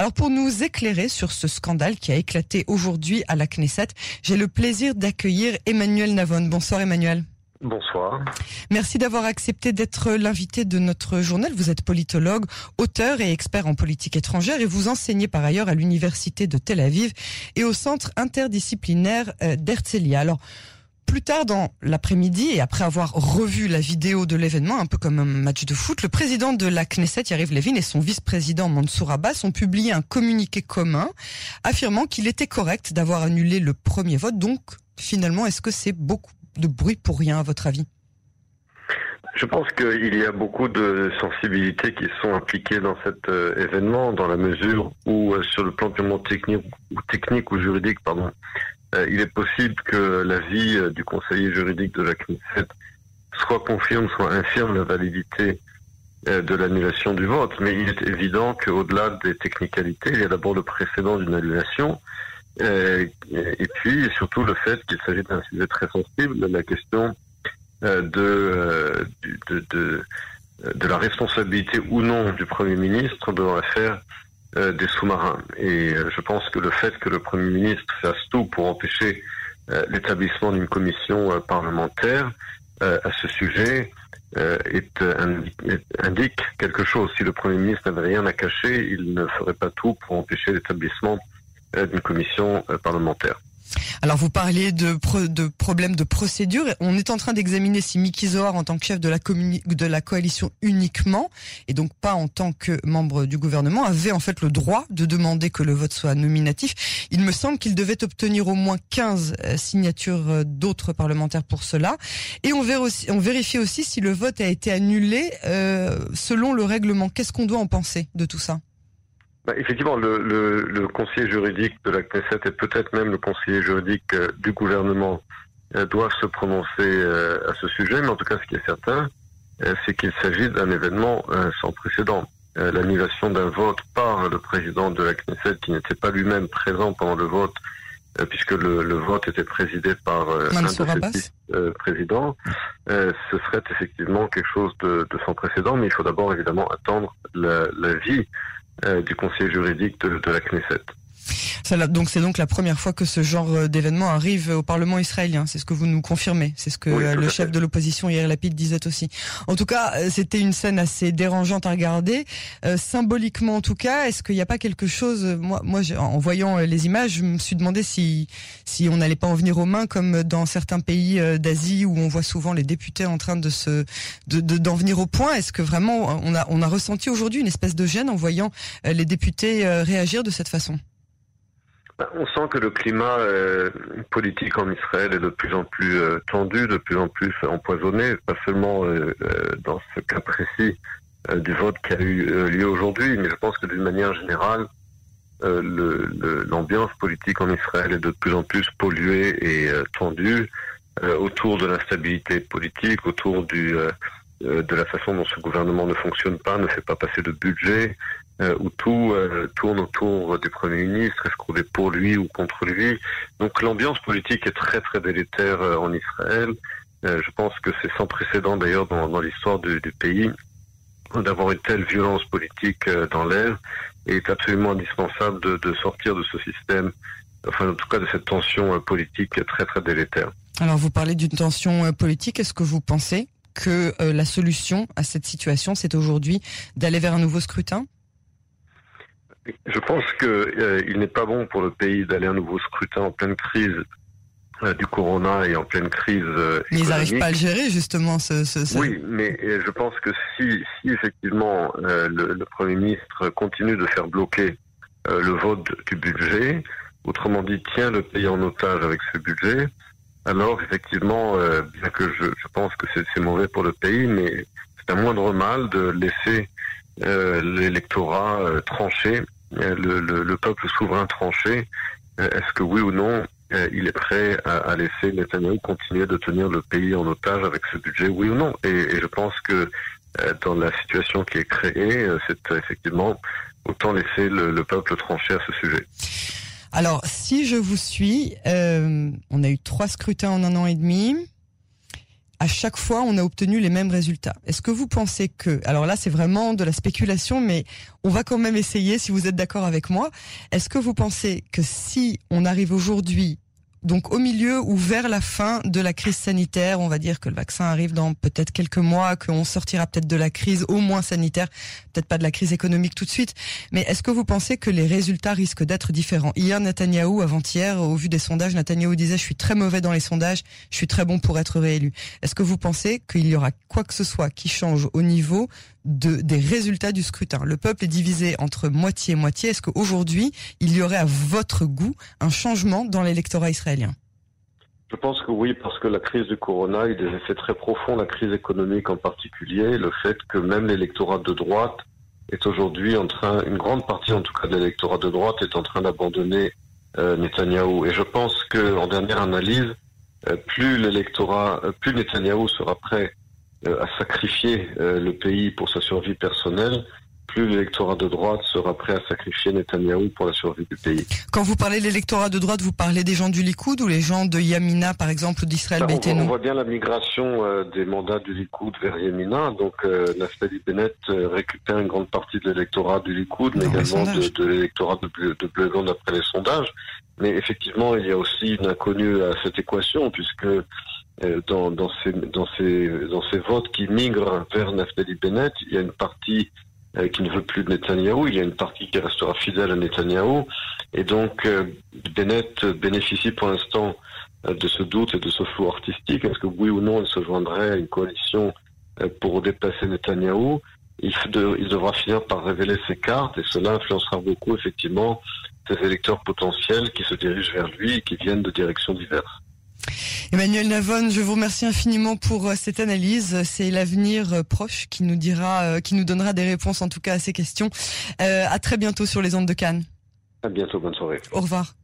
Alors pour nous éclairer sur ce scandale qui a éclaté aujourd'hui à la Knesset, j'ai le plaisir d'accueillir Emmanuel Navon. Bonsoir Emmanuel. Bonsoir. Merci d'avoir accepté d'être l'invité de notre journal. Vous êtes politologue, auteur et expert en politique étrangère et vous enseignez par ailleurs à l'université de Tel Aviv et au centre interdisciplinaire euh, d'Herzliya. Alors, plus tard dans l'après-midi et après avoir revu la vidéo de l'événement, un peu comme un match de foot, le président de la Knesset, Yariv Levin, et son vice-président Mansour Abbas ont publié un communiqué commun affirmant qu'il était correct d'avoir annulé le premier vote. Donc, finalement, est-ce que c'est beaucoup de bruit pour rien, à votre avis? Je pense qu'il y a beaucoup de sensibilités qui sont impliquées dans cet euh, événement, dans la mesure où, euh, sur le plan purement technique ou, technique ou juridique, pardon, il est possible que l'avis du conseiller juridique de la Knesset soit confirme, soit infirme la validité de l'annulation du vote. Mais il est évident qu'au-delà des technicalités, il y a d'abord le précédent d'une annulation euh, et puis surtout le fait qu'il s'agit d'un sujet très sensible, la question euh, de, de, de, de, la responsabilité ou non du Premier ministre dans l'affaire euh, des sous-marins. Et je pense que le fait que le Premier ministre fasse tout pour empêcher l'établissement d'une commission parlementaire à ce sujet indique quelque chose. Si le Premier ministre n'avait rien à cacher, il ne ferait pas tout pour empêcher l'établissement euh, d'une commission euh, parlementaire. Alors vous parliez de, de problèmes de procédure. On est en train d'examiner si Mickey Zohar, en tant que chef de la, de la coalition uniquement, et donc pas en tant que membre du gouvernement, avait en fait le droit de demander que le vote soit nominatif. Il me semble qu'il devait obtenir au moins 15 euh, signatures d'autres parlementaires pour cela. Et on, vérifie, on vérifie aussi si le vote a été annulé euh, selon le règlement. Qu'est-ce qu'on doit en penser de tout ça? Effectivement, le, le, le, conseiller juridique de la Knesset et peut-être même le conseiller juridique euh, du gouvernement euh, doivent se prononcer euh, à ce sujet, mais en tout cas, ce qui est certain, c'est qu'il s'agit d'un événement sans précédent. L'annulation d'un vote par le président de la Knesset qui n'était pas lui-même présent pendant le vote, puisque le, le, vote était présidé par un de ses présidents, ce serait effectivement quelque chose de, de, sans précédent, mais il faut d'abord évidemment attendre la, la vie euh, du conseil juridique de, de la Knesset. Donc c'est donc la première fois que ce genre euh, d'événement arrive au Parlement israélien. C'est ce que vous nous confirmez. C'est ce que euh, le chef de l'opposition Yair Lapid disait aussi. En tout cas, c'était une scène assez dérangeante à regarder. symboliquement, en tout cas, est-ce qu'il n'y a pas quelque chose Moi, moi, en voyant les images, je me suis demandé si si on n'allait pas en venir aux mains comme dans certains pays d'Asie où on voit souvent les députés en train de se de d'en venir au point. Est-ce que vraiment on a on a ressenti aujourd'hui une espèce de gêne en voyant les députés réagir de cette façon? On sent que le climat euh, politique en Israël est de plus en plus euh, tendu, de plus en plus empoisonné, pas seulement euh, dans ce cas précis du vote qui a eu lieu aujourd'hui, mais je pense que d'une manière générale, l'ambiance politique en Israël est de plus en plus polluée et tendue autour de l'instabilité politique, autour du de la façon dont ce gouvernement ne fonctionne pas, ne fait pas passer de budget, euh, où tout euh, tourne autour du Premier ministre, est-ce qu'on est pour lui ou contre lui. Donc l'ambiance politique est très très délétère euh, en Israël. je pense que c'est sans précédent d'ailleurs dans, l'histoire du, pays d'avoir une telle violence politique dans l'air et est absolument indispensable de, sortir de ce système, enfin en tout cas de cette tension politique très très délétère. Alors vous parlez d'une tension politique, est-ce que vous pensez que la solution à cette situation, c'est aujourd'hui d'aller vers un nouveau scrutin? Je pense qu'il euh, n'est pas bon pour le pays d'aller à un nouveau scrutin en pleine crise euh, du corona et en pleine crise. Euh, mais ils n'arrivent pas à le gérer justement. Ce, ce, Oui, mais je pense que si, si effectivement le, le, Premier ministre continue de faire bloquer le vote du budget, autrement dit tient le pays en otage avec ce budget, alors effectivement, bien que je, je pense que c'est mauvais pour le pays, mais c'est un moindre mal de laisser euh, l'électorat euh, tranché, euh, le, le, le, peuple souverain tranché, est-ce que oui ou non il est prêt à, à, laisser Netanyahu continuer de tenir le pays en otage avec ce budget, oui ou non? Et, et, je pense que dans la situation qui est créée, c'est effectivement autant laisser le, le, peuple trancher à ce sujet. Alors, si je vous suis, euh, on a eu trois scrutins en un an et demi. À chaque fois, on a obtenu les mêmes résultats. Est-ce que vous pensez que, alors là, c'est vraiment de la spéculation, mais on va quand même essayer, si vous êtes d'accord avec moi. Est-ce que vous pensez que si on arrive aujourd'hui donc au milieu ou vers la fin de la crise sanitaire, on va dire que le vaccin arrive dans peut-être quelques mois, qu'on sortira peut-être de la crise au moins sanitaire, peut-être pas de la crise économique tout de suite, mais est-ce que vous pensez que les résultats risquent d'être différents? Hier, Netanyahou, avant-hier, au vu des sondages, Netanyahou disait je suis très mauvais dans les sondages, je suis très bon pour être réélu. Est-ce que vous pensez qu'il y aura quoi que ce soit qui change au niveau de, des résultats du scrutin? Le peuple est divisé entre moitié et moitié. Est-ce qu'aujourd'hui, il y aurait à votre goût un changement dans l'électorat israélien? Je pense que oui, parce que la crise du corona a eu des effets très profonds, la crise économique en particulier, le fait que même l'électorat de droite est aujourd'hui en train, une grande partie en tout cas de l'électorat de droite est en train d'abandonner euh, Netanyahou. Et je pense que, en dernière analyse, euh, plus l'électorat, euh, plus Netanyahou sera prêt euh, à sacrifier le pays pour sa survie personnelle, plus l'électorat de droite sera prêt à sacrifier Netanyahou pour la survie du pays. Quand vous parlez de l'électorat de droite, vous parlez des gens du Likoud ou les gens de Yamina, par exemple, d'Israël on, on, voit bien la migration euh, des mandats du Likoud vers Yamina. Donc, euh, Naftali Bennett euh, récupère une grande partie de l'électorat du Likoud, mais également de, de l'électorat de, de Bleu d'après les sondages. Mais effectivement, il y a aussi une inconnue à cette équation, puisque euh, dans, dans, ces, dans, ces, dans ces votes qui migrent vers Naftali Bennett, il y a une partie euh, qui ne veut plus de Netanyahou, il y a une partie qui restera fidèle à Netanyahou, et donc euh, Bennett bénéficie pour l'instant de ce doute et de ce flou artistique. Est-ce que oui ou non il se joindrait à une coalition pour déplacer Netanyahou il, il devra finir par révéler ses cartes, et cela influencera beaucoup effectivement ses électeurs potentiels qui se dirigent vers lui et qui viennent de directions diverses. Emmanuel Navon, je vous remercie infiniment pour euh, cette analyse. C'est l'avenir euh, proche qui nous dira, euh, qui nous donnera des réponses en tout cas à ces questions. à très bientôt sur les ondes de Cannes. À bientôt, bonne soirée. Au revoir.